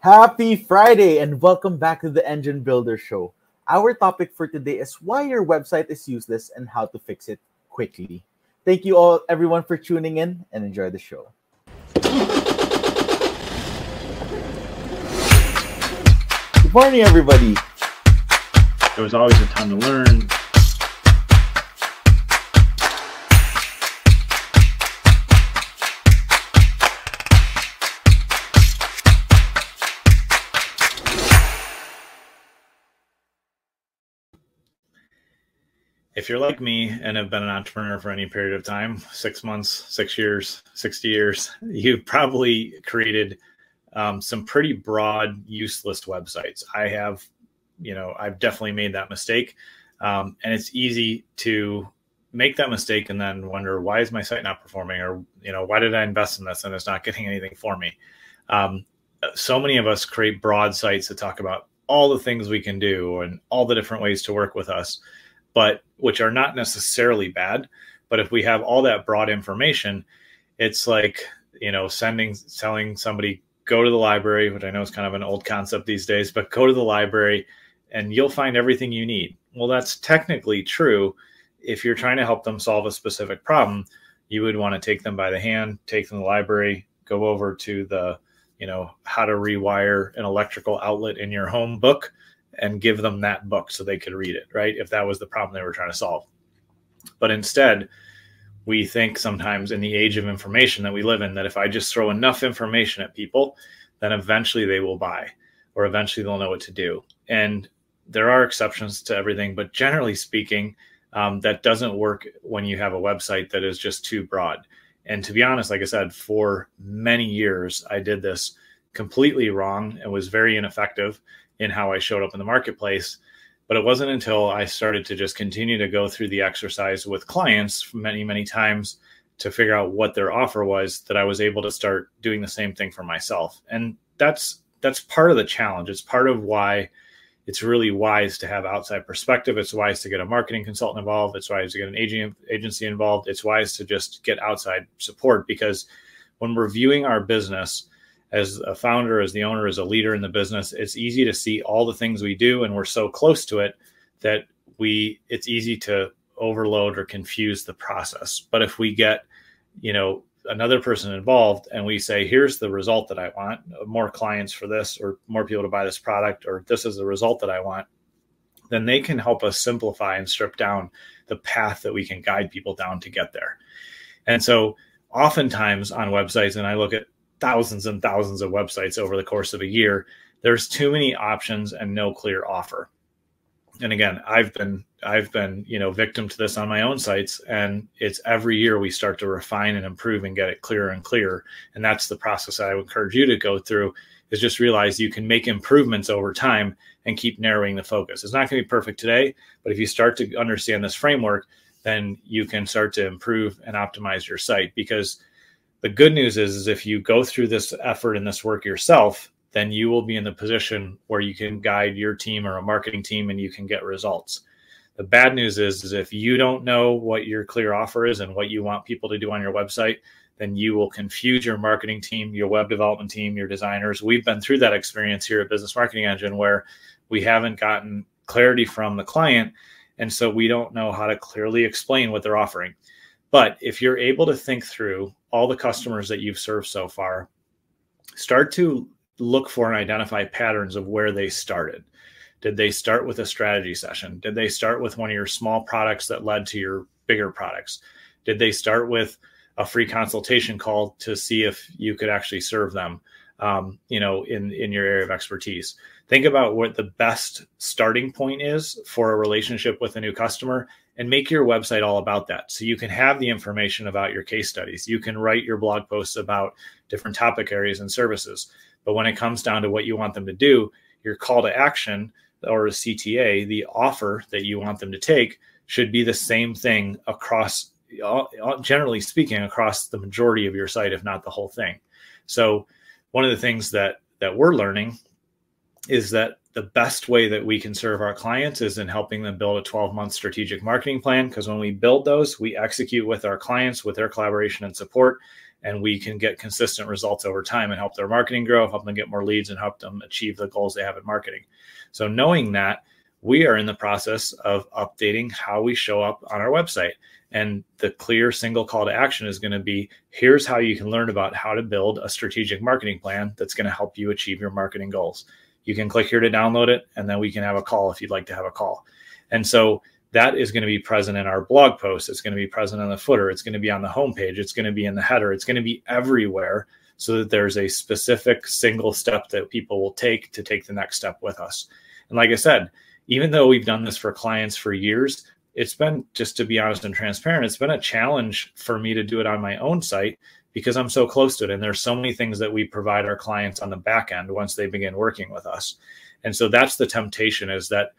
Happy Friday and welcome back to the Engine Builder Show. Our topic for today is why your website is useless and how to fix it quickly. Thank you all, everyone, for tuning in and enjoy the show. Good morning, everybody. There was always a time to learn. If you're like me and have been an entrepreneur for any period of time six months six years 60 years you've probably created um, some pretty broad useless websites. I have you know i've definitely made that mistake. Um, and it's easy to make that mistake and then wonder why is my site not performing? Or you know why did i invest in this and it's not getting anything for me? Um, so many of us create broad sites that talk about all the things we can do and all the different ways to work with us but which are not necessarily bad. But if we have all that broad information, it's like, you know, sending, telling somebody, go to the library, which I know is kind of an old concept these days, but go to the library and you'll find everything you need. Well, that's technically true. If you're trying to help them solve a specific problem, you would want to take them by the hand, take them to the library, go over to the, you know, how to rewire an electrical outlet in your home book and give them that book so they could read it, right? If that was the problem they were trying to solve. But instead, we think sometimes in the age of information that we live in that if I just throw enough information at people, then eventually they will buy or eventually they'll know what to do. And there are exceptions to everything, but generally speaking, um, that doesn't work when you have a website that is just too broad. And to be honest, like I said, for many years, I did this completely wrong and was very ineffective in how I showed up in the marketplace. But it wasn't until I started to just continue to go through the exercise with clients many, many times to figure out what their offer was that I was able to start doing the same thing for myself. And that's that's part of the challenge. It's part of why it's really wise to have outside perspective. It's wise to get a marketing consultant involved. It's wise to get an agent, agency involved. It's wise to just get outside support because when we're viewing our business as a founder, as the owner, as a leader in the business, it's easy to see all the things we do, and we're so close to it that we it's easy to overload or confuse the process. But if we get, you know, another person involved and we say, here's the result that I want, more clients for this, or more people to buy this product, or this is the result that I want, then they can help us simplify and strip down the path that we can guide people down to get there. And so oftentimes on websites, and I look at thousands and thousands of websites over the course of a year, there's too many options and no clear offer. And again, I've been I've been, you know, victim to this on my own sites and it's every year we start to refine and improve and get it clearer and clearer. And that's the process I would encourage you to go through is just realize you can make improvements over time and keep narrowing the focus. It's not going to be perfect today, but if you start to understand this framework, then you can start to improve and optimize your site because the good news is, is if you go through this effort and this work yourself, then you will be in the position where you can guide your team or a marketing team and you can get results. The bad news is, is if you don't know what your clear offer is and what you want people to do on your website, then you will confuse your marketing team, your web development team, your designers. We've been through that experience here at Business Marketing Engine where we haven't gotten clarity from the client. And so we don't know how to clearly explain what they're offering. But if you're able to think through all the customers that you've served so far, start to look for and identify patterns of where they started. Did they start with a strategy session? Did they start with one of your small products that led to your bigger products? Did they start with a free consultation call to see if you could actually serve them? Um, you know, in in your area of expertise. Think about what the best starting point is for a relationship with a new customer, and make your website all about that. So you can have the information about your case studies. You can write your blog posts about different topic areas and services. But when it comes down to what you want them to do, your call to action or a CTA, the offer that you want them to take, should be the same thing across, uh, uh, generally speaking, across the majority of your site, if not the whole thing. So one of the things that that we're learning is that the best way that we can serve our clients is in helping them build a 12 month strategic marketing plan. Because when we build those, we execute with our clients with their collaboration and support. and we can get consistent results over time and help their marketing grow, help them get more leads, and help them achieve the goals they have in marketing. So, knowing that, we are in the process of updating how we show up on our website. And the clear single call to action is going to be here's how you can learn about how to build a strategic marketing plan that's going to help you achieve your marketing goals. You can click here to download it, and then we can have a call if you'd like to have a call. And so that is going to be present in our blog post. It's going to be present on the footer. It's going to be on the homepage. It's going to be in the header. It's going to be everywhere so that there's a specific single step that people will take to take the next step with us. And like I said, even though we've done this for clients for years, it's been just to be honest and transparent, it's been a challenge for me to do it on my own site because I'm so close to it. And there's so many things that we provide our clients on the back end once they begin working with us. And so that's the temptation is that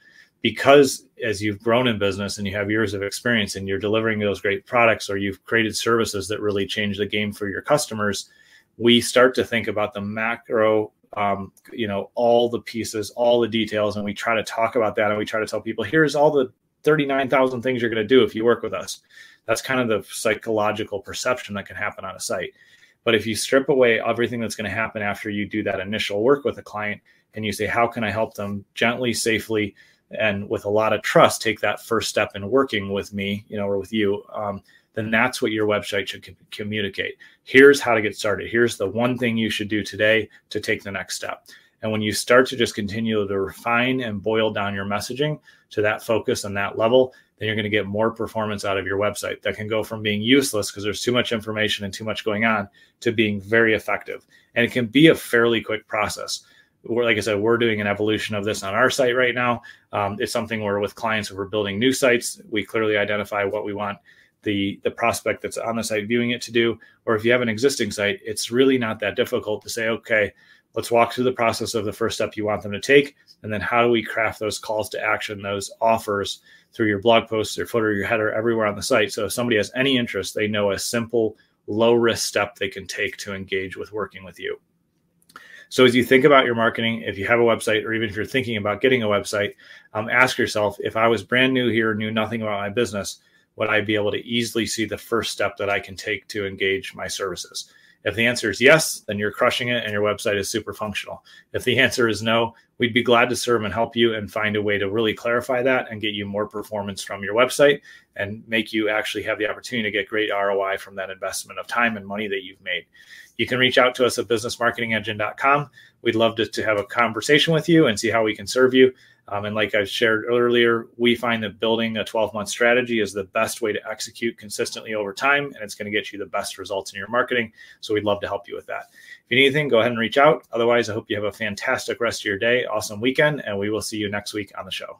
because as you've grown in business and you have years of experience and you're delivering those great products or you've created services that really change the game for your customers, we start to think about the macro um, you know all the pieces all the details and we try to talk about that and we try to tell people here's all the 39000 things you're going to do if you work with us that's kind of the psychological perception that can happen on a site but if you strip away everything that's going to happen after you do that initial work with a client and you say how can i help them gently safely and with a lot of trust take that first step in working with me you know or with you um, then that's what your website should communicate. Here's how to get started. Here's the one thing you should do today to take the next step. And when you start to just continue to refine and boil down your messaging to that focus and that level, then you're going to get more performance out of your website that can go from being useless because there's too much information and too much going on to being very effective. And it can be a fairly quick process. We're, like I said, we're doing an evolution of this on our site right now. Um, it's something where with clients, if we're building new sites, we clearly identify what we want the the prospect that's on the site viewing it to do or if you have an existing site it's really not that difficult to say okay let's walk through the process of the first step you want them to take and then how do we craft those calls to action those offers through your blog posts your footer your header everywhere on the site so if somebody has any interest they know a simple low risk step they can take to engage with working with you so as you think about your marketing if you have a website or even if you're thinking about getting a website um, ask yourself if i was brand new here knew nothing about my business would I be able to easily see the first step that I can take to engage my services? If the answer is yes, then you're crushing it and your website is super functional. If the answer is no, we'd be glad to serve and help you and find a way to really clarify that and get you more performance from your website and make you actually have the opportunity to get great ROI from that investment of time and money that you've made. You can reach out to us at businessmarketingengine.com. We'd love to, to have a conversation with you and see how we can serve you. Um, and like I shared earlier, we find that building a 12 month strategy is the best way to execute consistently over time, and it's going to get you the best results in your marketing. So we'd love to help you with that. If you need anything, go ahead and reach out. Otherwise, I hope you have a fantastic rest of your day, awesome weekend, and we will see you next week on the show.